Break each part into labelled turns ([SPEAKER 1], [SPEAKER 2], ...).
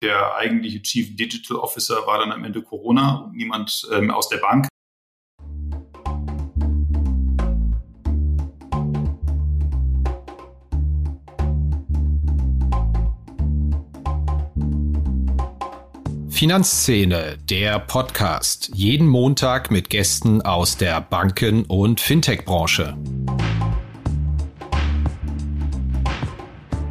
[SPEAKER 1] Der eigentliche Chief Digital Officer war dann am Ende Corona und niemand ähm, aus der Bank.
[SPEAKER 2] Finanzszene, der Podcast. Jeden Montag mit Gästen aus der Banken- und Fintech-Branche.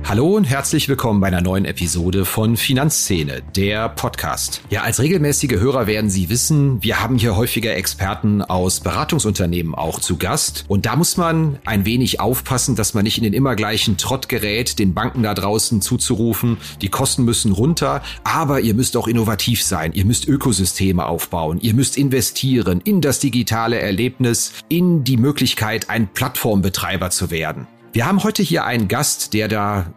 [SPEAKER 2] Hallo und herzlich willkommen bei einer neuen Episode von Finanzszene, der Podcast. Ja, als regelmäßige Hörer werden Sie wissen, wir haben hier häufiger Experten aus Beratungsunternehmen auch zu Gast. Und da muss man ein wenig aufpassen, dass man nicht in den immer gleichen Trott gerät, den Banken da draußen zuzurufen, die Kosten müssen runter, aber ihr müsst auch innovativ sein, ihr müsst Ökosysteme aufbauen, ihr müsst investieren in das digitale Erlebnis, in die Möglichkeit, ein Plattformbetreiber zu werden. Wir haben heute hier einen Gast, der da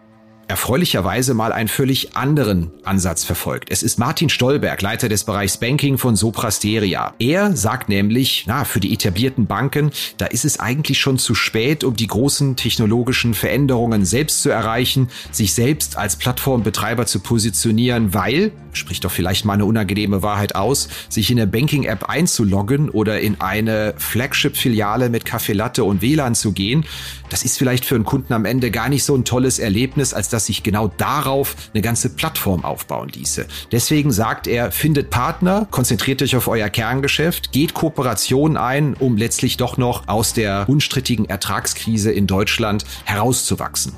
[SPEAKER 2] erfreulicherweise mal einen völlig anderen Ansatz verfolgt. Es ist Martin Stolberg, Leiter des Bereichs Banking von Soprasteria. Er sagt nämlich, na, für die etablierten Banken, da ist es eigentlich schon zu spät, um die großen technologischen Veränderungen selbst zu erreichen, sich selbst als Plattformbetreiber zu positionieren, weil, spricht doch vielleicht mal eine unangenehme Wahrheit aus, sich in eine Banking-App einzuloggen oder in eine Flagship-Filiale mit Kaffee Latte und WLAN zu gehen, das ist vielleicht für einen Kunden am Ende gar nicht so ein tolles Erlebnis, als dass dass sich genau darauf eine ganze Plattform aufbauen ließe. Deswegen sagt er, findet Partner, konzentriert euch auf euer Kerngeschäft, geht Kooperationen ein, um letztlich doch noch aus der unstrittigen Ertragskrise in Deutschland herauszuwachsen.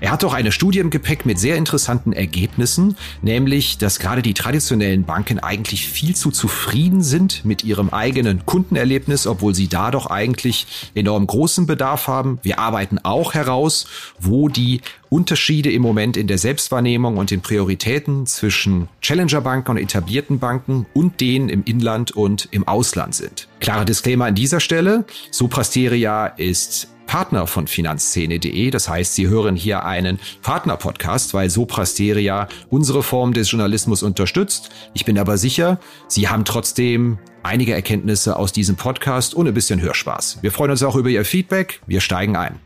[SPEAKER 2] Er hat auch eine Studie im Gepäck mit sehr interessanten Ergebnissen, nämlich, dass gerade die traditionellen Banken eigentlich viel zu zufrieden sind mit ihrem eigenen Kundenerlebnis, obwohl sie da doch eigentlich enorm großen Bedarf haben. Wir arbeiten auch heraus, wo die Unterschiede im Moment in der Selbstwahrnehmung und den Prioritäten zwischen Challenger-Banken und etablierten Banken und denen im Inland und im Ausland sind. Klarer Disclaimer an dieser Stelle. Suprasteria ist Partner von Finanzszene.de. Das heißt, Sie hören hier einen Partner-Podcast, weil Soprasteria unsere Form des Journalismus unterstützt. Ich bin aber sicher, Sie haben trotzdem einige Erkenntnisse aus diesem Podcast und ein bisschen Hörspaß. Wir freuen uns auch über Ihr Feedback. Wir steigen ein.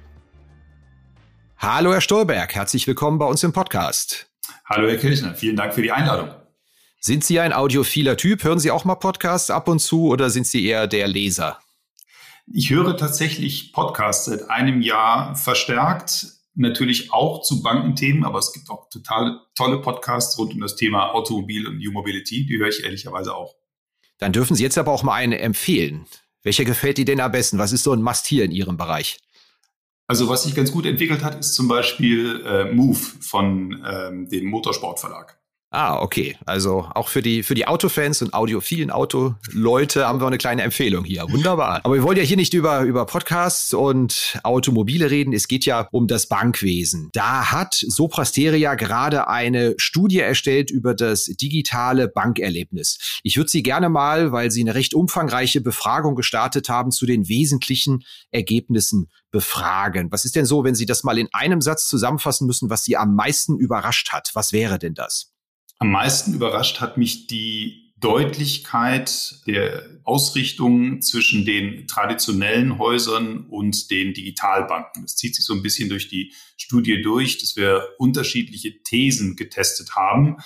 [SPEAKER 2] Hallo, Herr Stolberg. Herzlich willkommen bei uns im Podcast.
[SPEAKER 1] Hallo, Herr Kirchner. Vielen Dank für die Einladung.
[SPEAKER 2] Sind Sie ein audiophiler Typ? Hören Sie auch mal Podcasts ab und zu oder sind Sie eher der Leser?
[SPEAKER 1] Ich höre tatsächlich Podcasts seit einem Jahr verstärkt, natürlich auch zu Bankenthemen, aber es gibt auch total tolle Podcasts rund um das Thema Automobil und New Mobility, die höre ich ehrlicherweise auch.
[SPEAKER 2] Dann dürfen Sie jetzt aber auch mal eine empfehlen. Welcher gefällt Ihnen denn am besten? Was ist so ein Must hier in Ihrem Bereich?
[SPEAKER 1] Also was sich ganz gut entwickelt hat, ist zum Beispiel äh, Move von ähm, dem Motorsportverlag.
[SPEAKER 2] Ah, okay. Also auch für die, für die Autofans und audiophilen Autoleute haben wir eine kleine Empfehlung hier. Wunderbar. Aber wir wollen ja hier nicht über, über Podcasts und Automobile reden. Es geht ja um das Bankwesen. Da hat Soprasteria gerade eine Studie erstellt über das digitale Bankerlebnis. Ich würde Sie gerne mal, weil Sie eine recht umfangreiche Befragung gestartet haben, zu den wesentlichen Ergebnissen befragen. Was ist denn so, wenn Sie das mal in einem Satz zusammenfassen müssen, was Sie am meisten überrascht hat? Was wäre denn das?
[SPEAKER 1] Am meisten überrascht hat mich die Deutlichkeit der Ausrichtung zwischen den traditionellen Häusern und den Digitalbanken. Das zieht sich so ein bisschen durch die Studie durch, dass wir unterschiedliche Thesen getestet haben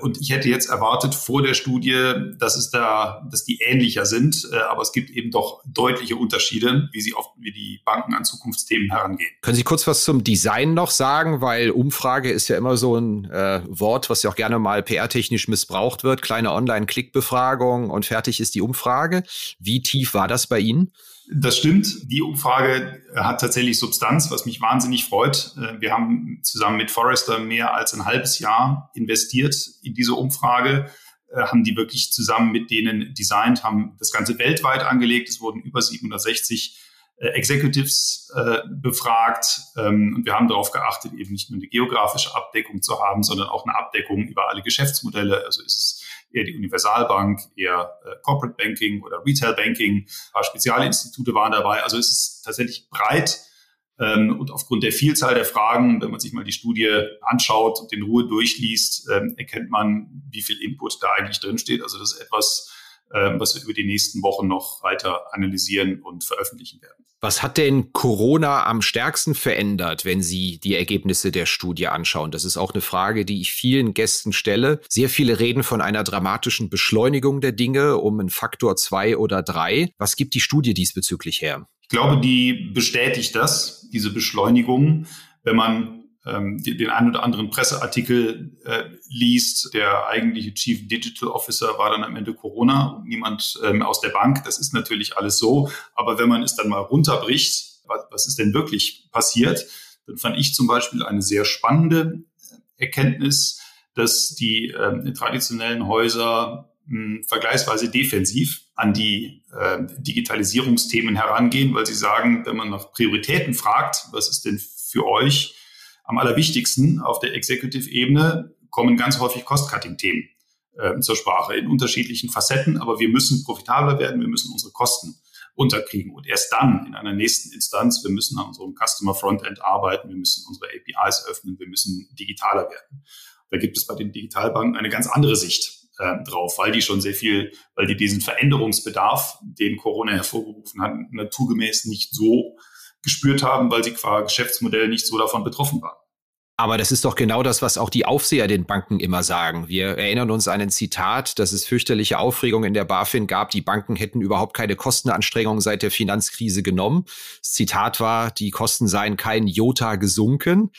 [SPEAKER 1] und ich hätte jetzt erwartet vor der Studie, dass es da, dass die ähnlicher sind, äh, aber es gibt eben doch deutliche Unterschiede, wie sie oft, wie die Banken an Zukunftsthemen herangehen.
[SPEAKER 2] Können Sie kurz was zum Design noch sagen, weil Umfrage ist ja immer so ein äh, Wort, was ja auch gerne mal PR-technisch missbraucht wird. Kleine Online-Klick-Befragung und fertig ist die Umfrage. Wie tief war das bei Ihnen?
[SPEAKER 1] Das stimmt. Die Umfrage hat tatsächlich Substanz, was mich wahnsinnig freut. Äh, wir haben zusammen mit Forrester mehr als ein halbes Jahr investiert in diese Umfrage, äh, haben die wirklich zusammen mit denen designt, haben das Ganze weltweit angelegt. Es wurden über 760 äh, Executives befragt ähm, und wir haben darauf geachtet, eben nicht nur eine geografische Abdeckung zu haben, sondern auch eine Abdeckung über alle Geschäftsmodelle. Also ist es eher die Universalbank, eher äh, Corporate Banking oder Retail Banking. Ein paar Spezialinstitute waren dabei. Also es ist tatsächlich breit. Ähm, und aufgrund der Vielzahl der Fragen, wenn man sich mal die Studie anschaut und in Ruhe durchliest, ähm, erkennt man, wie viel Input da eigentlich drin steht. Also das ist etwas, äh, was wir über die nächsten Wochen noch weiter analysieren und veröffentlichen werden.
[SPEAKER 2] Was hat denn Corona am stärksten verändert, wenn Sie die Ergebnisse der Studie anschauen? Das ist auch eine Frage, die ich vielen Gästen stelle. Sehr viele reden von einer dramatischen Beschleunigung der Dinge um einen Faktor zwei oder drei. Was gibt die Studie diesbezüglich her?
[SPEAKER 1] Ich glaube, die bestätigt das, diese Beschleunigung. Wenn man ähm, den einen oder anderen Presseartikel äh, liest, der eigentliche Chief Digital Officer war dann am Ende Corona und niemand ähm, aus der Bank. Das ist natürlich alles so. Aber wenn man es dann mal runterbricht, was, was ist denn wirklich passiert, dann fand ich zum Beispiel eine sehr spannende Erkenntnis, dass die äh, traditionellen Häuser mh, hm, vergleichsweise defensiv an die äh, Digitalisierungsthemen herangehen, weil sie sagen, wenn man nach Prioritäten fragt, was ist denn für euch am allerwichtigsten auf der Executive-Ebene kommen ganz häufig Cost-Cutting-Themen äh, zur Sprache in unterschiedlichen Facetten, aber wir müssen profitabler werden, wir müssen unsere Kosten unterkriegen und erst dann in einer nächsten Instanz, wir müssen an unserem Customer Frontend arbeiten, wir müssen unsere APIs öffnen, wir müssen digitaler werden. Da gibt es bei den Digitalbanken eine ganz andere Sicht äh, drauf, weil die schon sehr viel, weil die diesen Veränderungsbedarf, den Corona hervorgerufen hat, naturgemäß nicht so gespürt haben, weil sie qua Geschäftsmodell nicht so davon betroffen waren.
[SPEAKER 2] Aber das ist doch genau das, was auch die Aufseher den Banken immer sagen. Wir erinnern uns an ein Zitat, dass es fürchterliche Aufregung in der BaFin gab. Die Banken hätten überhaupt keine Kostenanstrengungen seit der Finanzkrise genommen. Das Zitat war, die Kosten seien kein Jota gesunken.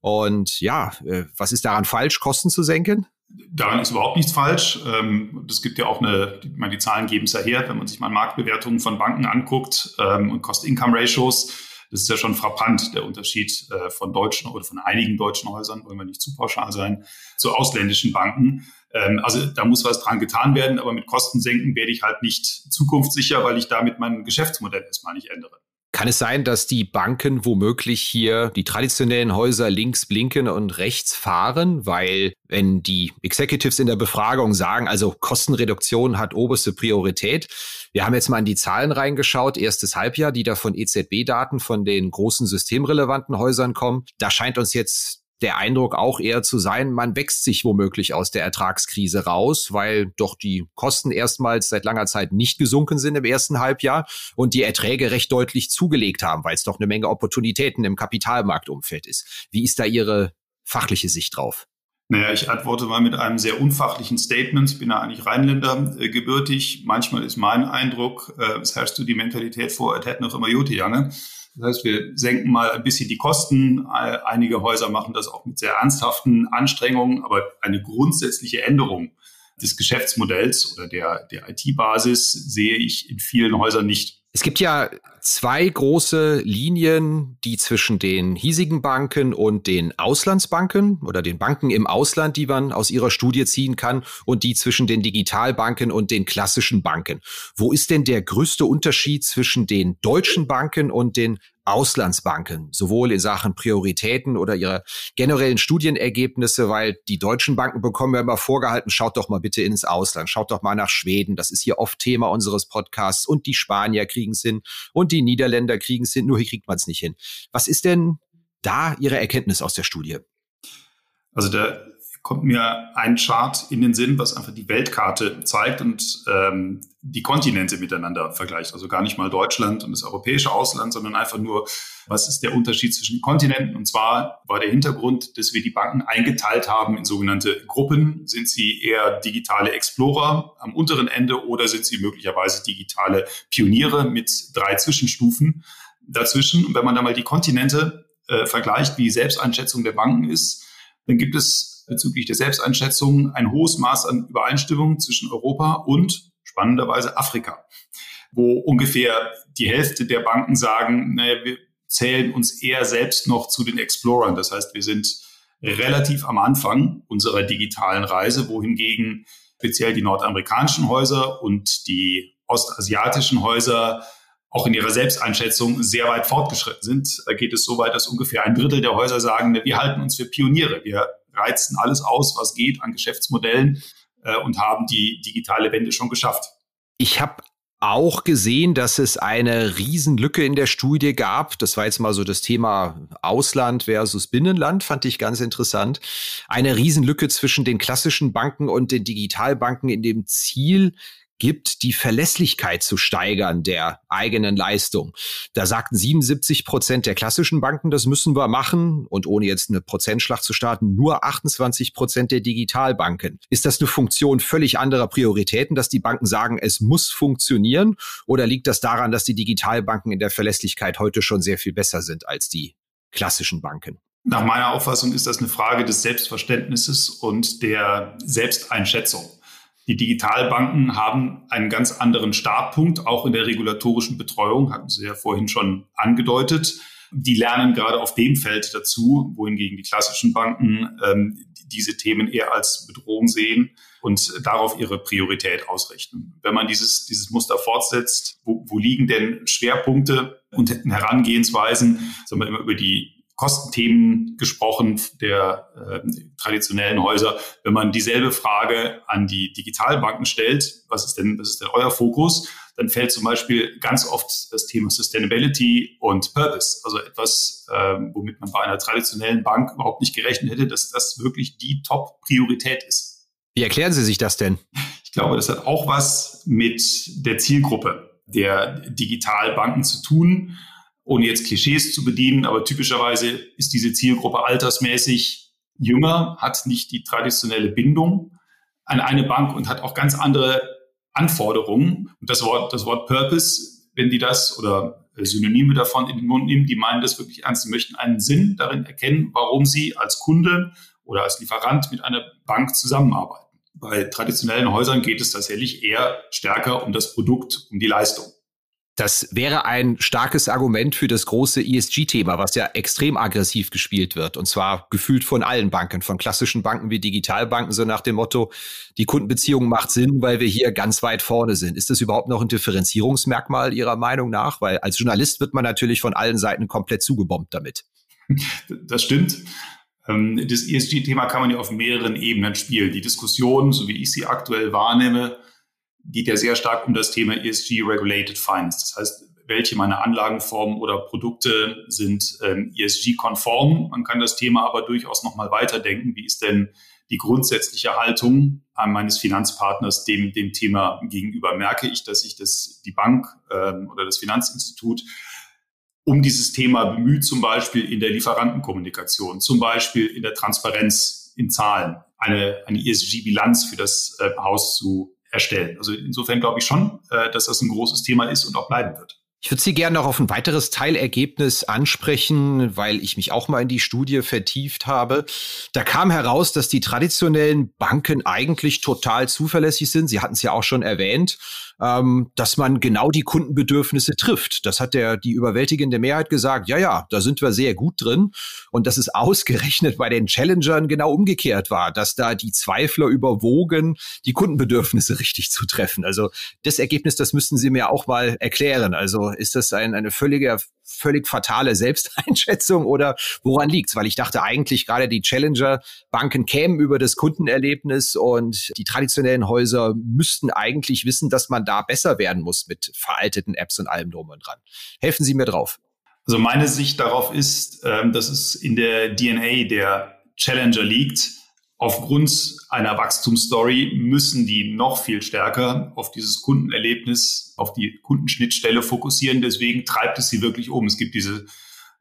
[SPEAKER 2] Und ja, äh, was ist daran falsch, Kosten zu senken?
[SPEAKER 1] Daran ist überhaupt nichts falsch. Ähm, gibt ja auch eine, die Zahlen geben es ja her, wenn man sich mal Marktbewertungen von Banken anguckt ähm, und Cost-Income-Ratios das ist ja schon frappant, der Unterschied äh, von deutschen oder von einigen deutschen Häusern, wollen wir nicht zu pauschal sein, zu ausländischen Banken. Ähm, also da muss was dran getan werden, aber mit Kosten senken werde ich halt nicht zukunftssicher, weil ich damit mein Geschäftsmodell erstmal nicht ändere.
[SPEAKER 2] Kann es sein, dass die Banken womöglich hier die traditionellen Häuser links blinken und rechts fahren? Weil wenn die Executives in der Befragung sagen, also Kostenreduktion hat oberste Priorität. Wir haben jetzt mal in die Zahlen reingeschaut, erstes Halbjahr, die da von EZB-Daten von den großen systemrelevanten Häusern kommen. Da scheint uns jetzt der Eindruck auch eher zu sein, man wächst sich womöglich aus der Ertragskrise raus, weil doch die Kosten erstmals seit langer Zeit nicht gesunken sind im ersten Halbjahr und die Erträge recht deutlich zugelegt haben, weil es doch eine Menge Opportunitäten im Kapitalmarktumfeld ist. Wie ist da Ihre fachliche Sicht drauf?
[SPEAKER 1] Naja, ich antworte mal mit einem sehr unfachlichen Statement. Ich bin ja eigentlich Rheinländer äh, gebürtig. Manchmal ist mein Eindruck, äh, es herrscht so die Mentalität vor, es hätte noch immer Jute Jange. Das heißt, wir senken mal ein bisschen die Kosten. Einige Häuser machen das auch mit sehr ernsthaften Anstrengungen, aber eine grundsätzliche Änderung des Geschäftsmodells oder der, der IT-Basis sehe ich in vielen Häusern nicht.
[SPEAKER 2] Es gibt ja zwei große Linien, die zwischen den hiesigen Banken und den Auslandsbanken oder den Banken im Ausland, die man aus ihrer Studie ziehen kann, und die zwischen den Digitalbanken und den klassischen Banken. Wo ist denn der größte Unterschied zwischen den deutschen Banken und den Auslandsbanken, sowohl in Sachen Prioritäten oder ihrer generellen Studienergebnisse, weil die deutschen Banken bekommen ja immer vorgehalten, schaut doch mal bitte ins Ausland, schaut doch mal nach Schweden, das ist hier oft Thema unseres Podcasts. Und die Spanier kriegen es hin. Und die Niederländer kriegen es hin, nur hier kriegt man es nicht hin. Was ist denn da Ihre Erkenntnis aus der Studie?
[SPEAKER 1] Also der kommt mir ein Chart in den Sinn, was einfach die Weltkarte zeigt und ähm, die Kontinente miteinander vergleicht. Also gar nicht mal Deutschland und das europäische Ausland, sondern einfach nur, was ist der Unterschied zwischen Kontinenten? Und zwar war der Hintergrund, dass wir die Banken eingeteilt haben in sogenannte Gruppen. Sind sie eher digitale Explorer am unteren Ende oder sind sie möglicherweise digitale Pioniere mit drei Zwischenstufen dazwischen? Und wenn man da mal die Kontinente äh, vergleicht, wie die Selbsteinschätzung der Banken ist, dann gibt es bezüglich der Selbsteinschätzung ein hohes Maß an Übereinstimmung zwischen Europa und spannenderweise Afrika, wo ungefähr die Hälfte der Banken sagen, naja, wir zählen uns eher selbst noch zu den Explorern. Das heißt, wir sind relativ am Anfang unserer digitalen Reise, wohingegen speziell die nordamerikanischen Häuser und die ostasiatischen Häuser auch in ihrer Selbsteinschätzung sehr weit fortgeschritten sind. Da geht es so weit, dass ungefähr ein Drittel der Häuser sagen, wir halten uns für Pioniere. Wir reizen alles aus, was geht an Geschäftsmodellen äh, und haben die digitale Wende schon geschafft.
[SPEAKER 2] Ich habe auch gesehen, dass es eine Riesenlücke in der Studie gab. Das war jetzt mal so das Thema Ausland versus Binnenland, fand ich ganz interessant. Eine Riesenlücke zwischen den klassischen Banken und den Digitalbanken in dem Ziel, gibt, die Verlässlichkeit zu steigern der eigenen Leistung. Da sagten 77 Prozent der klassischen Banken, das müssen wir machen. Und ohne jetzt eine Prozentschlacht zu starten, nur 28 Prozent der Digitalbanken. Ist das eine Funktion völlig anderer Prioritäten, dass die Banken sagen, es muss funktionieren? Oder liegt das daran, dass die Digitalbanken in der Verlässlichkeit heute schon sehr viel besser sind als die klassischen Banken?
[SPEAKER 1] Nach meiner Auffassung ist das eine Frage des Selbstverständnisses und der Selbsteinschätzung. Die Digitalbanken haben einen ganz anderen Startpunkt, auch in der regulatorischen Betreuung, hatten Sie ja vorhin schon angedeutet. Die lernen gerade auf dem Feld dazu, wohingegen die klassischen Banken ähm, diese Themen eher als Bedrohung sehen und darauf ihre Priorität ausrichten. Wenn man dieses, dieses Muster fortsetzt, wo, wo liegen denn Schwerpunkte und Herangehensweisen, sagen wir immer über die Kostenthemen gesprochen der äh, traditionellen Häuser. Wenn man dieselbe Frage an die Digitalbanken stellt, was ist denn, was ist denn euer Fokus? Dann fällt zum Beispiel ganz oft das Thema Sustainability und Purpose, also etwas, äh, womit man bei einer traditionellen Bank überhaupt nicht gerechnet hätte, dass das wirklich die Top-Priorität ist.
[SPEAKER 2] Wie erklären Sie sich das denn?
[SPEAKER 1] Ich glaube, das hat auch was mit der Zielgruppe der Digitalbanken zu tun ohne jetzt Klischees zu bedienen, aber typischerweise ist diese Zielgruppe altersmäßig jünger, hat nicht die traditionelle Bindung an eine Bank und hat auch ganz andere Anforderungen. Und das Wort, das Wort Purpose, wenn die das oder Synonyme davon in den Mund nehmen, die meinen das wirklich ernst, die möchten einen Sinn darin erkennen, warum sie als Kunde oder als Lieferant mit einer Bank zusammenarbeiten. Bei traditionellen Häusern geht es tatsächlich eher stärker um das Produkt, um die Leistung.
[SPEAKER 2] Das wäre ein starkes Argument für das große ESG-Thema, was ja extrem aggressiv gespielt wird. Und zwar gefühlt von allen Banken, von klassischen Banken wie Digitalbanken, so nach dem Motto, die Kundenbeziehung macht Sinn, weil wir hier ganz weit vorne sind. Ist das überhaupt noch ein Differenzierungsmerkmal Ihrer Meinung nach? Weil als Journalist wird man natürlich von allen Seiten komplett zugebombt damit.
[SPEAKER 1] Das stimmt. Ähm, das ESG-Thema kann man ja auf mehreren Ebenen spielen. Die Diskussion, so wie ich sie aktuell wahrnehme, geht ja sehr stark um das Thema ESG Regulated Finance. Das heißt, welche meiner Anlagenformen oder Produkte sind ähm, ESG-konform. Man kann das Thema aber durchaus nochmal weiterdenken. Wie ist denn die grundsätzliche Haltung an meines Finanzpartners dem, dem Thema gegenüber? Merke ich, dass sich das, die Bank ähm, oder das Finanzinstitut um dieses Thema bemüht, zum Beispiel in der Lieferantenkommunikation, zum Beispiel in der Transparenz in Zahlen, eine, eine ESG-Bilanz für das äh, Haus zu erstellen. Also insofern glaube ich schon, äh, dass das ein großes Thema ist und auch bleiben wird.
[SPEAKER 2] Ich würde Sie gerne noch auf ein weiteres Teilergebnis ansprechen, weil ich mich auch mal in die Studie vertieft habe. Da kam heraus, dass die traditionellen Banken eigentlich total zuverlässig sind. Sie hatten es ja auch schon erwähnt ähm, dass man genau die Kundenbedürfnisse trifft. Das hat der die überwältigende Mehrheit gesagt. Ja, ja, da sind wir sehr gut drin. Und dass es ausgerechnet bei den Challengern genau umgekehrt war, dass da die Zweifler überwogen, die Kundenbedürfnisse richtig zu treffen. Also das Ergebnis, das müssten Sie mir auch mal erklären. Also ist das ein, eine völlige völlig fatale Selbsteinschätzung oder woran liegt's? Weil ich dachte eigentlich gerade die Challenger-Banken kämen über das Kundenerlebnis und die traditionellen Häuser müssten eigentlich wissen, dass man da besser werden muss mit veralteten Apps und allem drum und dran. Helfen Sie mir drauf.
[SPEAKER 1] Also meine Sicht darauf ist, ähm, dass es in der DNA der Challenger liegt, Aufgrund einer Wachstumsstory müssen die noch viel stärker auf dieses Kundenerlebnis, auf die Kundenschnittstelle fokussieren. Deswegen treibt es sie wirklich um. Es gibt diese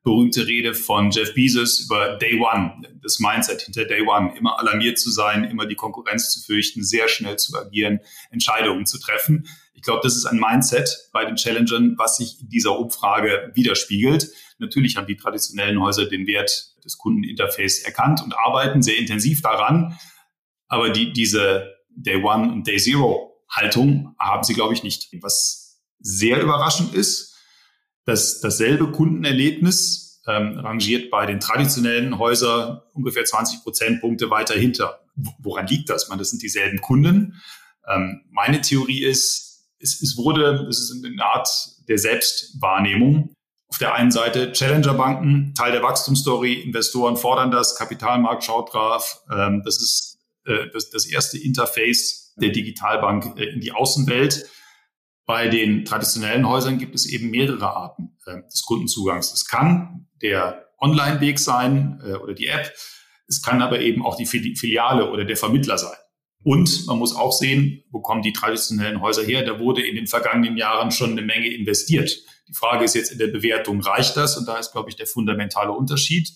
[SPEAKER 1] berühmte Rede von Jeff Bezos über Day One, das Mindset hinter Day One, immer alarmiert zu sein, immer die Konkurrenz zu fürchten, sehr schnell zu agieren, Entscheidungen zu treffen. Ich glaube, das ist ein Mindset bei den Challengern, was sich in dieser Umfrage widerspiegelt. Natürlich haben die traditionellen Häuser den Wert des Kundeninterface erkannt und arbeiten sehr intensiv daran. Aber die, diese Day One und Day Zero Haltung haben sie, glaube ich, nicht. Was sehr überraschend ist, dass dasselbe Kundenerlebnis ähm, rangiert bei den traditionellen Häusern ungefähr 20 Prozentpunkte weiter hinter. Woran liegt das? Man, das sind dieselben Kunden. Ähm, meine Theorie ist, es, es wurde, es ist eine Art der Selbstwahrnehmung auf der einen Seite Challenger-Banken, Teil der Wachstumsstory, Investoren fordern das, Kapitalmarkt schaut drauf. Ähm, das ist äh, das, erste Interface der Digitalbank äh, in die Außenwelt. Bei den traditionellen Häusern gibt es eben mehrere Arten äh, des Kundenzugangs. Es kann der Online-Weg sein oder die App. Es kann aber eben auch die Filiale oder der Vermittler sein. Und man muss auch sehen, wo kommen die traditionellen Häuser her? Da wurde in den vergangenen Jahren schon eine Menge investiert. Die Frage ist jetzt in der Bewertung, reicht das? Und da ist, glaube ich, der fundamentale Unterschied.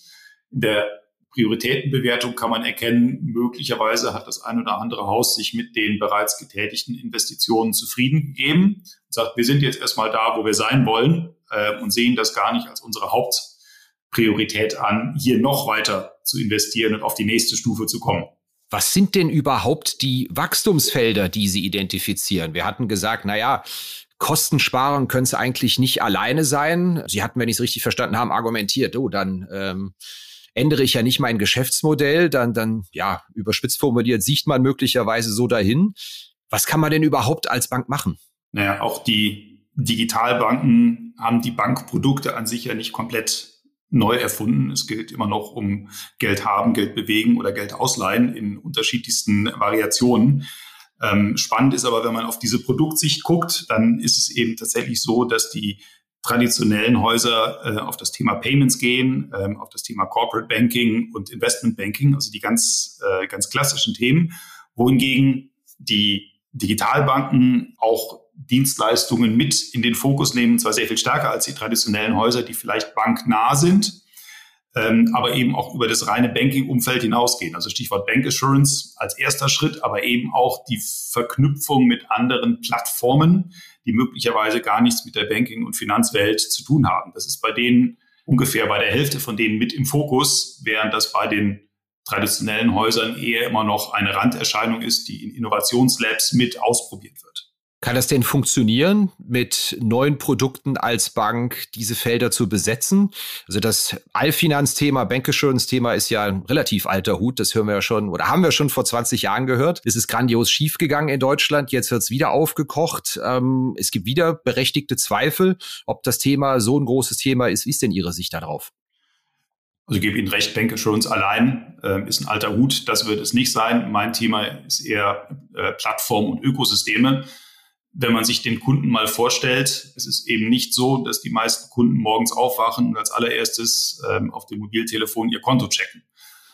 [SPEAKER 1] In der Prioritätenbewertung kann man erkennen, möglicherweise hat das ein oder andere Haus sich mit den bereits getätigten Investitionen zufrieden gegeben und sagt, wir sind jetzt erstmal da, wo wir sein wollen äh, und sehen das gar nicht als unsere Hauptpriorität an, hier noch weiter zu investieren und auf die nächste Stufe zu kommen.
[SPEAKER 2] Was sind denn überhaupt die Wachstumsfelder, die Sie identifizieren? Wir hatten gesagt, na ja, Kostensparen können es eigentlich nicht alleine sein. Sie hatten, wenn ich es richtig verstanden habe, argumentiert, oh, dann ähm, ändere ich ja nicht mein Geschäftsmodell, dann, dann, ja, überspitzt formuliert, sieht man möglicherweise so dahin. Was kann man denn überhaupt als Bank machen?
[SPEAKER 1] Naja, auch die Digitalbanken haben die Bankprodukte an sich ja nicht komplett neu erfunden. Es gilt immer noch um Geld haben, Geld bewegen oder Geld ausleihen in unterschiedlichsten Variationen. Ähm, spannend ist aber, wenn man auf diese Produktsicht guckt, dann ist es eben tatsächlich so, dass die traditionellen Häuser äh, auf das Thema Payments gehen, ähm, auf das Thema Corporate Banking und Investment Banking, also die ganz, äh, ganz klassischen Themen, wohingegen die Digitalbanken auch Dienstleistungen mit in den Fokus nehmen, zwar sehr viel stärker als die traditionellen Häuser, die vielleicht banknah sind, ähm, aber eben auch über das reine Banking-Umfeld hinausgehen. Also Stichwort Bank Assurance als erster Schritt, aber eben auch die Verknüpfung mit anderen Plattformen, die möglicherweise gar nichts mit der Banking- und Finanzwelt zu tun haben. Das ist bei denen ungefähr bei der Hälfte von denen mit im Fokus, während das bei den traditionellen Häusern eher immer noch eine Randerscheinung ist, die in Innovationslabs mit ausprobiert wird.
[SPEAKER 2] Kann das denn funktionieren, mit neuen Produkten als Bank diese Felder zu besetzen? Also das Allfinanzthema, Bankassurance-Thema ist ja ein relativ alter Hut. Das hören wir ja schon oder haben wir schon vor 20 Jahren gehört. Es ist grandios schiefgegangen in Deutschland. Jetzt wird es wieder aufgekocht. Ähm, es gibt wieder berechtigte Zweifel, ob das Thema so ein großes Thema ist. Wie ist denn Ihre Sicht darauf?
[SPEAKER 1] Also ich gebe Ihnen recht, Bankassurance allein äh, ist ein alter Hut. Das wird es nicht sein. Mein Thema ist eher äh, Plattform und Ökosysteme wenn man sich den Kunden mal vorstellt, es ist eben nicht so, dass die meisten Kunden morgens aufwachen und als allererstes ähm, auf dem Mobiltelefon ihr Konto checken.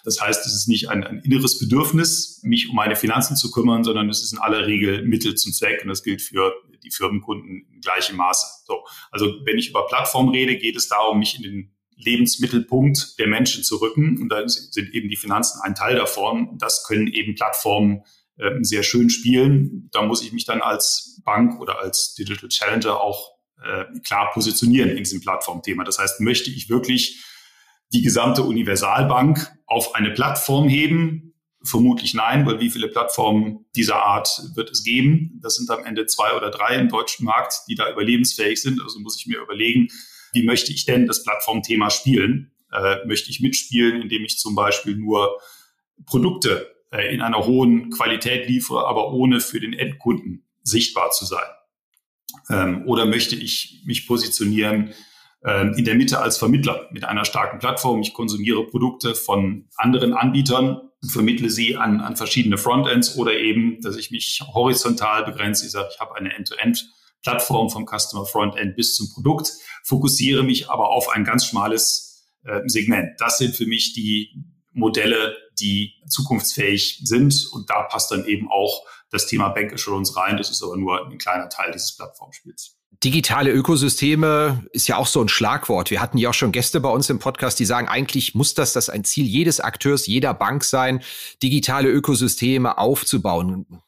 [SPEAKER 1] Das heißt, es ist nicht ein, ein, inneres Bedürfnis, mich um meine Finanzen zu kümmern, sondern es ist in aller Regel Mittel zum Zweck und das gilt für die Firmenkunden in gleichem Maße. So, also wenn ich über Plattform rede, geht es darum, mich in den Lebensmittelpunkt der Menschen zu rücken und da sind eben die Finanzen ein Teil davon. Das können eben Plattformen äh, sehr schön spielen. Da muss ich mich dann als Bank oder als Digital Challenger auch äh, klar positionieren in diesem Plattformthema. Das heißt, möchte ich wirklich die gesamte Universalbank auf eine Plattform heben? Vermutlich nein, weil wie viele Plattformen dieser Art wird es geben? Das sind am Ende zwei oder drei im deutschen Markt, die da überlebensfähig sind. Also muss ich mir überlegen, wie möchte ich denn das Plattformthema spielen? Äh, möchte ich mitspielen, indem ich zum Beispiel nur Produkte äh, in einer hohen Qualität liefere, aber ohne für den Endkunden sichtbar zu sein? Ähm, oder möchte ich mich positionieren äh, in der Mitte als Vermittler mit einer starken Plattform? Ich konsumiere Produkte von anderen Anbietern und vermittle sie an, an verschiedene Frontends oder eben, dass ich mich horizontal begrenze. Ich sage, ich habe eine End-to-End Plattform vom Customer Frontend bis zum Produkt, fokussiere mich aber auf ein ganz schmales äh, Segment. Das sind für mich die Modelle, die zukunftsfähig sind. Und da passt dann eben auch das Thema Bank Assurance rein. Das ist aber nur ein kleiner Teil dieses Plattformspiels.
[SPEAKER 2] Digitale Ökosysteme ist ja auch so ein Schlagwort. Wir hatten ja auch schon Gäste bei uns im Podcast, die sagen, eigentlich muss das das ein Ziel jedes Akteurs, jeder Bank sein, digitale Ökosysteme aufzubauen.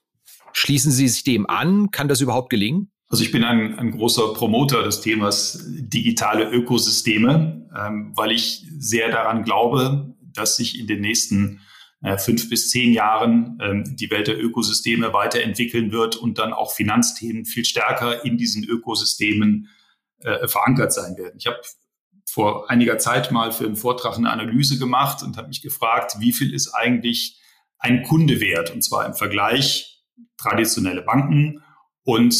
[SPEAKER 2] Schließen Sie sich dem an? Kann das überhaupt gelingen?
[SPEAKER 1] Also ich bin ein, ein großer Promoter des Themas digitale Ökosysteme, ähm, weil ich sehr daran glaube, dass sich in den nächsten äh, fünf bis zehn Jahren ähm, die Welt der Ökosysteme weiterentwickeln wird und dann auch Finanzthemen viel stärker in diesen Ökosystemen äh, verankert sein werden. Ich habe vor einiger Zeit mal für einen Vortrag eine Analyse gemacht und habe mich gefragt, wie viel ist eigentlich ein Kunde wert? Und zwar im Vergleich traditionelle Banken und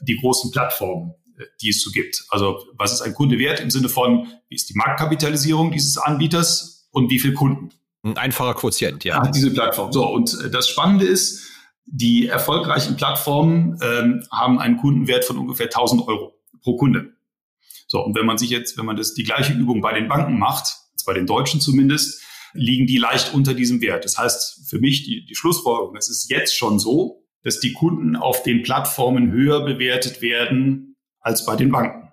[SPEAKER 1] die großen Plattformen, äh, die es so gibt. Also was ist ein Kunde wert im Sinne von, wie ist die Marktkapitalisierung dieses Anbieters und wie viel Kunden.
[SPEAKER 2] Ein einfacher Quotient, ja.
[SPEAKER 1] Hat diese Plattform. So, und äh, das Spannende ist, die erfolgreichen Plattformen ähm, haben einen Kundenwert von ungefähr 1000 Euro pro Kunde. So, und wenn man sich jetzt, wenn man das die gleiche Übung bei den Banken macht, bei den Deutschen zumindest, liegen die leicht unter diesem Wert. Das heißt für mich die, die Schlussfolgerung, es ist jetzt schon so, dass die Kunden auf den Plattformen höher bewertet werden als bei den Banken.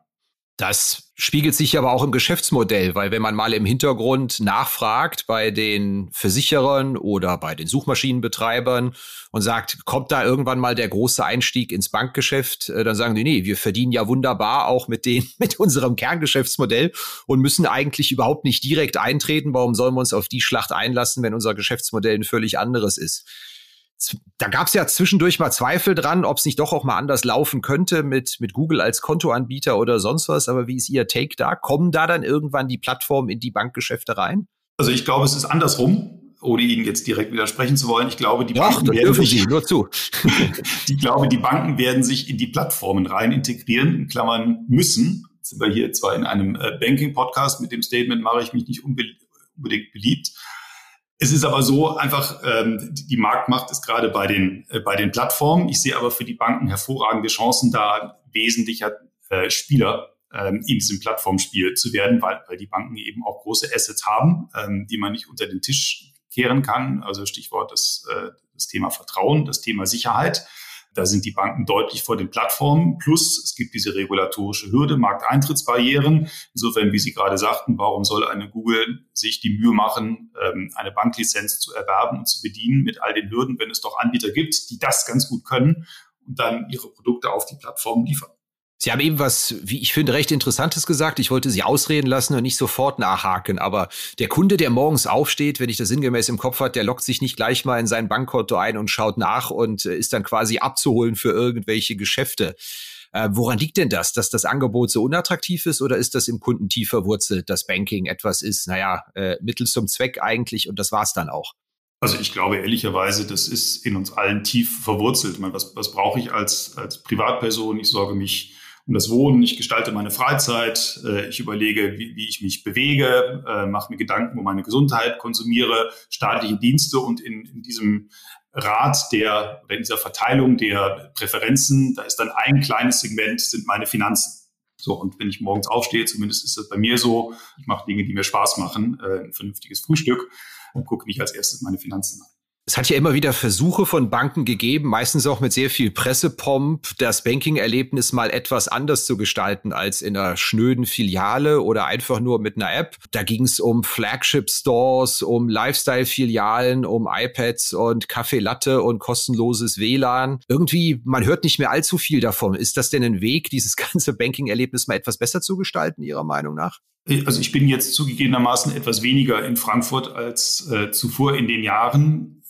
[SPEAKER 2] Das spiegelt sich aber auch im Geschäftsmodell, weil wenn man mal im Hintergrund nachfragt bei den Versicherern oder bei den Suchmaschinenbetreibern und sagt, kommt da irgendwann mal der große Einstieg ins Bankgeschäft, äh, dann sagen die, nee, wir verdienen ja wunderbar auch mit den, mit unserem Kerngeschäftsmodell und müssen eigentlich überhaupt nicht direkt eintreten. Warum sollen wir uns auf die Schlacht einlassen, wenn unser Geschäftsmodell ein völlig anderes ist? Da gab es ja zwischendurch mal Zweifel dran, ob es nicht doch auch mal anders laufen könnte mit, mit Google als Kontoanbieter oder sonst was. Aber wie ist Ihr Take da? Kommen da dann irgendwann die Plattformen in die Bankgeschäfte rein?
[SPEAKER 1] Also ich glaube, es ist andersrum, ohne Ihnen jetzt direkt widersprechen zu wollen. Ich glaube, die
[SPEAKER 2] Doch, Banken werden sich, nur zu.
[SPEAKER 1] ich glaube, die Banken werden sich in die Plattformen rein integrieren, in Klammern müssen. Jetzt sind wir hier zwar in einem äh, Banking-Podcast, mit dem Statement mache ich mich nicht unbedingt beliebt. Es ist aber so einfach, ähm, die Marktmacht ist gerade bei den, äh, bei den Plattformen. Ich sehe aber für die Banken hervorragende Chancen, da wesentlicher äh, Spieler ähm, in diesem Plattformspiel zu werden, weil, weil die Banken eben auch große Assets haben, ähm, die man nicht unter den Tisch kehren kann. Also Stichwort das, äh, das Thema Vertrauen, das Thema Sicherheit. Da sind die Banken deutlich vor den Plattformen. Plus es gibt diese regulatorische Hürde, Markteintrittsbarrieren. Insofern, wie Sie gerade sagten, warum soll eine Google sich die Mühe machen, ähm, eine Banklizenz zu erwerben und zu bedienen mit all den Hürden, wenn es doch Anbieter gibt, die das ganz gut können und dann ihre Produkte auf die Plattform liefern.
[SPEAKER 2] Sie haben eben was, wie ich finde, recht Interessantes gesagt. Ich wollte Sie ausreden lassen und nicht sofort nachhaken. Aber der Kunde, der morgens aufsteht, wenn ich das sinngemäß im Kopf hat, der lockt sich nicht gleich mal in sein Bankkonto ein und schaut nach und äh, ist dann quasi abzuholen für irgendwelche Geschäfte. Äh, woran liegt denn das, dass das Angebot so unattraktiv ist oder ist das im Kunden tief verwurzelt, dass Banking etwas ist, naja, äh, Mittel zum Zweck eigentlich und das war's dann auch?
[SPEAKER 1] Also ich glaube ehrlicherweise, das ist in uns allen tief verwurzelt. Ich meine, was, was brauche ich als, als Privatperson? Ich sorge mich um das Wohnen. Ich gestalte meine Freizeit. Äh, ich überlege, wie, wie ich mich bewege, äh, mache mir Gedanken um meine Gesundheit, konsumiere staatliche Dienste und in, in diesem Rat der oder in dieser Verteilung der Präferenzen, da ist dann ein kleines Segment, sind meine Finanzen. So, und wenn ich morgens aufstehe, zumindest ist das bei mir so, ich mache Dinge, die mir Spaß machen, äh, ein vernünftiges Frühstück und gucke nicht als erstes meine Finanzen an.
[SPEAKER 2] Es hat ja immer wieder Versuche von Banken gegeben, meistens auch mit sehr viel Pressepomp, das Banking-Erlebnis mal etwas anders zu gestalten als in einer schnöden Filiale oder einfach nur mit einer App. Da ging es um Flagship-Stores, um Lifestyle-Filialen, um iPads und Kaffee Latte und kostenloses WLAN. Irgendwie, man hört nicht mehr allzu viel davon. Ist das denn ein Weg, dieses ganze Banking-Erlebnis mal etwas besser zu gestalten, Ihrer Meinung nach?
[SPEAKER 1] Also ich bin jetzt zugegebenermaßen etwas weniger in Frankfurt als äh, zuvor in den Jahren.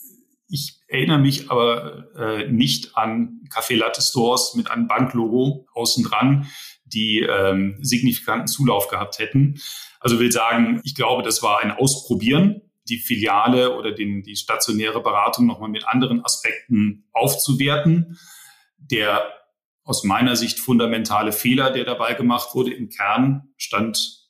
[SPEAKER 1] Erinnere mich aber äh, nicht an Café Latte Stores mit einem Banklogo außen dran, die ähm, signifikanten Zulauf gehabt hätten. Also will sagen, ich glaube, das war ein Ausprobieren, die Filiale oder den, die stationäre Beratung nochmal mit anderen Aspekten aufzuwerten. Der aus meiner Sicht fundamentale Fehler, der dabei gemacht wurde, im Kern stand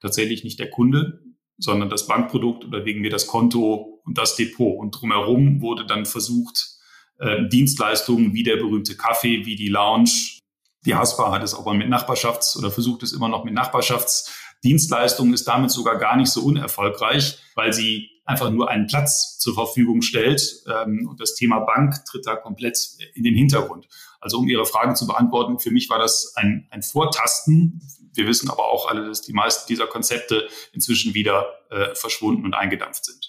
[SPEAKER 1] tatsächlich nicht der Kunde, sondern das Bankprodukt oder wegen mir das Konto und das Depot. Und drumherum wurde dann versucht, äh, Dienstleistungen wie der berühmte Kaffee, wie die Lounge. Die Haspa hat es auch mal mit Nachbarschafts- oder versucht es immer noch mit Nachbarschaftsdienstleistungen, ist damit sogar gar nicht so unerfolgreich, weil sie einfach nur einen Platz zur Verfügung stellt. Ähm, und das Thema Bank tritt da komplett in den Hintergrund. Also um Ihre Frage zu beantworten, für mich war das ein, ein Vortasten. Wir wissen aber auch alle, dass die meisten dieser Konzepte inzwischen wieder äh, verschwunden und eingedampft sind.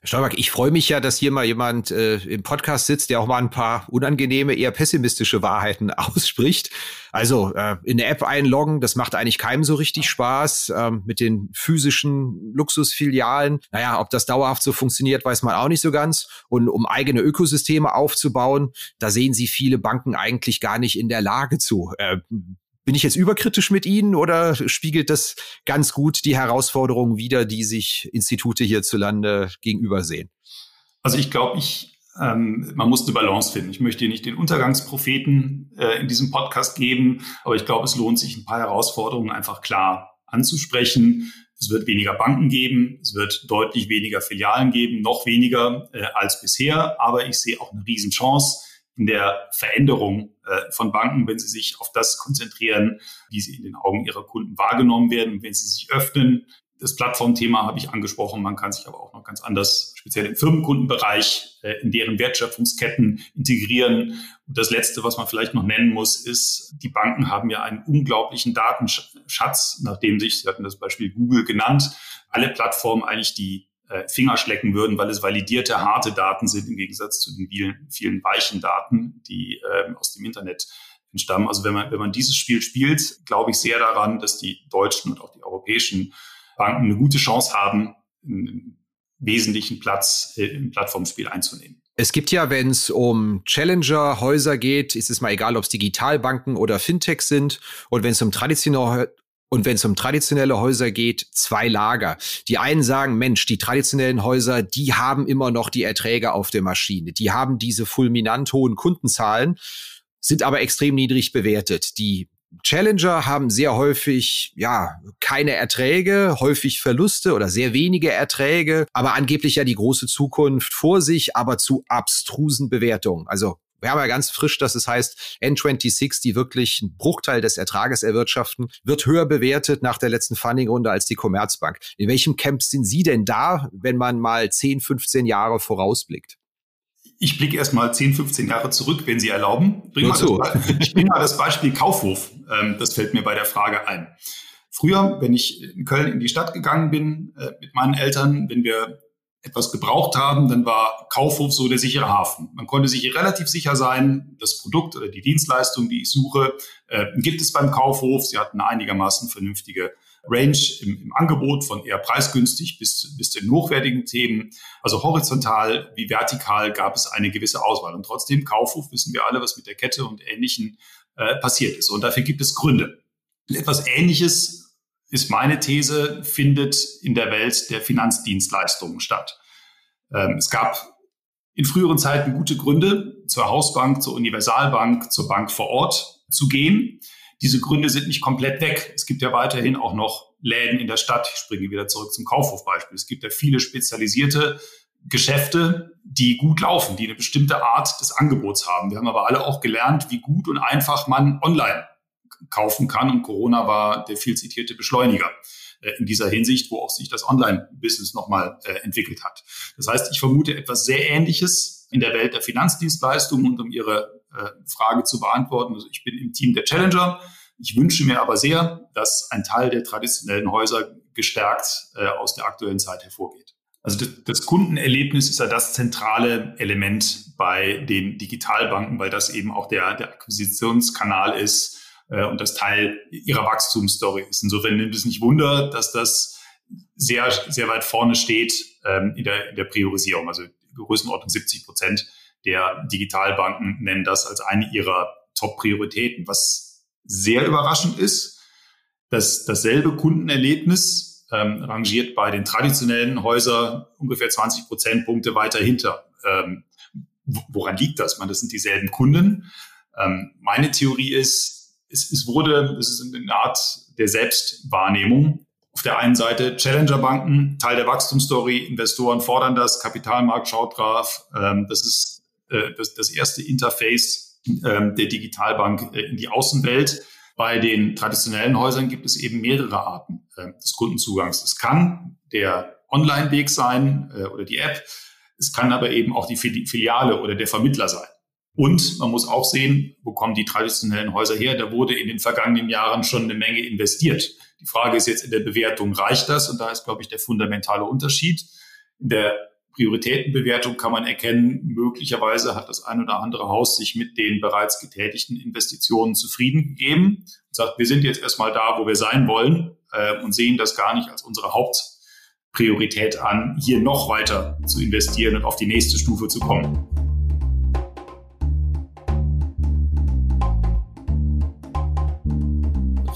[SPEAKER 2] Herr Stolberg, ich freue mich ja, dass hier mal jemand äh, im Podcast sitzt, der auch mal ein paar unangenehme, eher pessimistische Wahrheiten ausspricht. Also äh, in der App einloggen, das macht eigentlich keinem so richtig Spaß. Ähm, mit den physischen Luxusfilialen, naja, ob das dauerhaft so funktioniert, weiß man auch nicht so ganz. Und um eigene Ökosysteme aufzubauen, da sehen Sie viele Banken eigentlich gar nicht in der Lage zu. Äh, bin ich jetzt überkritisch mit Ihnen oder spiegelt das ganz gut die Herausforderungen wider, die sich Institute hierzulande gegenüber sehen?
[SPEAKER 1] Also ich glaube, ich, ähm, man muss eine Balance finden. Ich möchte nicht den Untergangspropheten äh, in diesem Podcast geben, aber ich glaube, es lohnt sich, ein paar Herausforderungen einfach klar anzusprechen. Es wird weniger Banken geben, es wird deutlich weniger Filialen geben, noch weniger äh, als bisher, aber ich sehe auch eine Riesenchance in der Veränderung äh, von Banken, wenn sie sich auf das konzentrieren, wie sie in den Augen ihrer Kunden wahrgenommen werden, wenn sie sich öffnen, Das Plattformthema habe ich angesprochen. Man kann sich aber auch noch ganz anders, speziell im Firmenkundenbereich, äh, in deren Wertschöpfungsketten integrieren. Und das Letzte, was man vielleicht noch nennen muss, ist, die Banken haben ja einen unglaublichen Datenschatz, nachdem sich, Sie hatten das Beispiel Google genannt, alle Plattformen eigentlich die Finger schlecken würden, weil es validierte, harte Daten sind im Gegensatz zu den vielen, vielen weichen Daten, die äh, aus dem Internet entstammen. Also wenn man, wenn man dieses Spiel spielt, glaube ich sehr daran, dass die deutschen und auch die europäischen Banken eine gute Chance haben, einen wesentlichen Platz äh, im Plattformspiel einzunehmen.
[SPEAKER 2] Es gibt ja, wenn es um Challenger-Häuser geht, ist es mal egal, ob es Digitalbanken oder Fintechs sind. Und wenn es um traditionelle und wenn es um traditionelle Häuser geht, zwei Lager. Die einen sagen, Mensch, die traditionellen Häuser, die haben immer noch die Erträge auf der Maschine. Die haben diese fulminant hohen Kundenzahlen, sind aber extrem niedrig bewertet. Die Challenger haben sehr häufig, ja, keine Erträge, häufig Verluste oder sehr wenige Erträge, aber angeblich ja die große Zukunft vor sich, aber zu abstrusen Bewertungen. Also wir haben ja ganz frisch, dass es heißt, N26, die wirklich einen Bruchteil des Ertrages erwirtschaften, wird höher bewertet nach der letzten Fundingrunde als die Commerzbank. In welchem Camp sind Sie denn da, wenn man mal 10, 15 Jahre vorausblickt?
[SPEAKER 1] Ich blicke erst mal 10, 15 Jahre zurück, wenn Sie erlauben. Bring mal das, ich bringe mal das Beispiel Kaufhof. Ähm, das fällt mir bei der Frage ein. Früher, wenn ich in Köln in die Stadt gegangen bin äh, mit meinen Eltern, wenn wir etwas gebraucht haben, dann war Kaufhof so der sichere Hafen. Man konnte sich relativ sicher sein, das Produkt oder die Dienstleistung, die ich suche, äh, gibt es beim Kaufhof. Sie hatten eine einigermaßen vernünftige Range im, im, Angebot von eher preisgünstig bis, bis zu den hochwertigen Themen. Also horizontal wie vertikal gab es eine gewisse Auswahl. Und trotzdem, Kaufhof wissen wir alle, was mit der Kette und Ähnlichen äh, passiert ist. Und dafür gibt es Gründe. Etwas Ähnliches ist meine These, findet in der Welt der Finanzdienstleistungen statt. Ähm, es gab in früheren Zeiten gute Gründe, zur Hausbank, zur Universalbank, zur Bank vor Ort zu gehen. Diese Gründe sind nicht komplett weg. Es gibt ja weiterhin auch noch Läden in der Stadt. Ich springe wieder zurück zum Kaufhofbeispiel. Es gibt ja viele spezialisierte Geschäfte, die gut laufen, die eine bestimmte Art des Angebots haben. Wir haben aber alle auch gelernt, wie gut und einfach man online kaufen kann. Und Corona war der viel zitierte Beschleuniger äh, in dieser Hinsicht, wo auch sich das Online-Business nochmal äh, entwickelt hat. Das heißt, ich vermute etwas sehr Ähnliches in der Welt der Finanzdienstleistungen und um Ihre äh, Frage zu beantworten. Also ich bin im Team der Challenger. Ich wünsche mir aber sehr, dass ein Teil der traditionellen Häuser gestärkt aus der aktuellen Zeit hervorgeht. Also das, das, Kundenerlebnis ist ja das zentrale Element bei den Digitalbanken, weil das eben auch der, der Akquisitionskanal ist, äh, und das Teil ihrer Wachstumsstory ist. Insofern nimmt es nicht Wunder, dass das sehr, sehr weit vorne steht ähm, in, der, in der Priorisierung. Also Größenordnung 70 Prozent der Digitalbanken nennen das als eine ihrer Top-Prioritäten. Was sehr überraschend ist, dass dasselbe Kundenerlebnis ähm, rangiert bei den traditionellen Häusern ungefähr 20 Prozentpunkte weiter hinter. Ähm, woran liegt das? Man, das sind dieselben Kunden. Ähm, meine Theorie ist, es, es wurde, es ist eine Art der Selbstwahrnehmung. Auf der einen Seite Challenger-Banken, Teil der Wachstumsstory, Investoren fordern das, Kapitalmarkt schaut drauf. Ähm, das ist äh, das, das erste Interface ähm, der Digitalbank äh, in die Außenwelt. Bei den traditionellen Häusern gibt es eben mehrere Arten äh, des Kundenzugangs. Es kann der Online-Weg sein äh, oder die App. Es kann aber eben auch die Filiale oder der Vermittler sein. Und man muss auch sehen, wo kommen die traditionellen Häuser her? Da wurde in den vergangenen Jahren schon eine Menge investiert. Die Frage ist jetzt in der Bewertung, reicht das? Und da ist, glaube ich, der fundamentale Unterschied. In der Prioritätenbewertung kann man erkennen, möglicherweise hat das ein oder andere Haus sich mit den bereits getätigten Investitionen zufrieden gegeben und sagt, wir sind jetzt erstmal da, wo wir sein wollen äh, und sehen das gar nicht als unsere Hauptpriorität an, hier noch weiter zu investieren und auf die nächste Stufe zu kommen.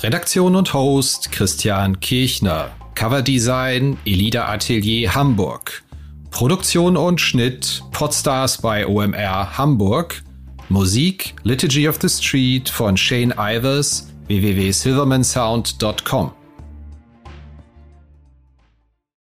[SPEAKER 2] Redaktion und Host Christian Kirchner. Coverdesign Elida Atelier Hamburg. Produktion und Schnitt Podstars bei OMR Hamburg. Musik Liturgy of the Street von Shane Ivers www.silvermansound.com.